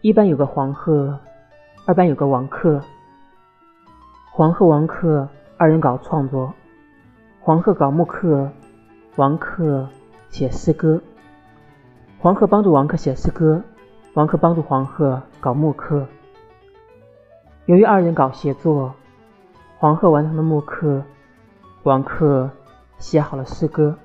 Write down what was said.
一班有个黄鹤二班有个王克。黄鹤王克二人搞创作。黄鹤搞木刻王克写诗歌。黄鹤帮助王克写诗歌王克帮助黄鹤搞木刻。由于二人搞协作黄鹤完成了木刻王克写好了诗歌。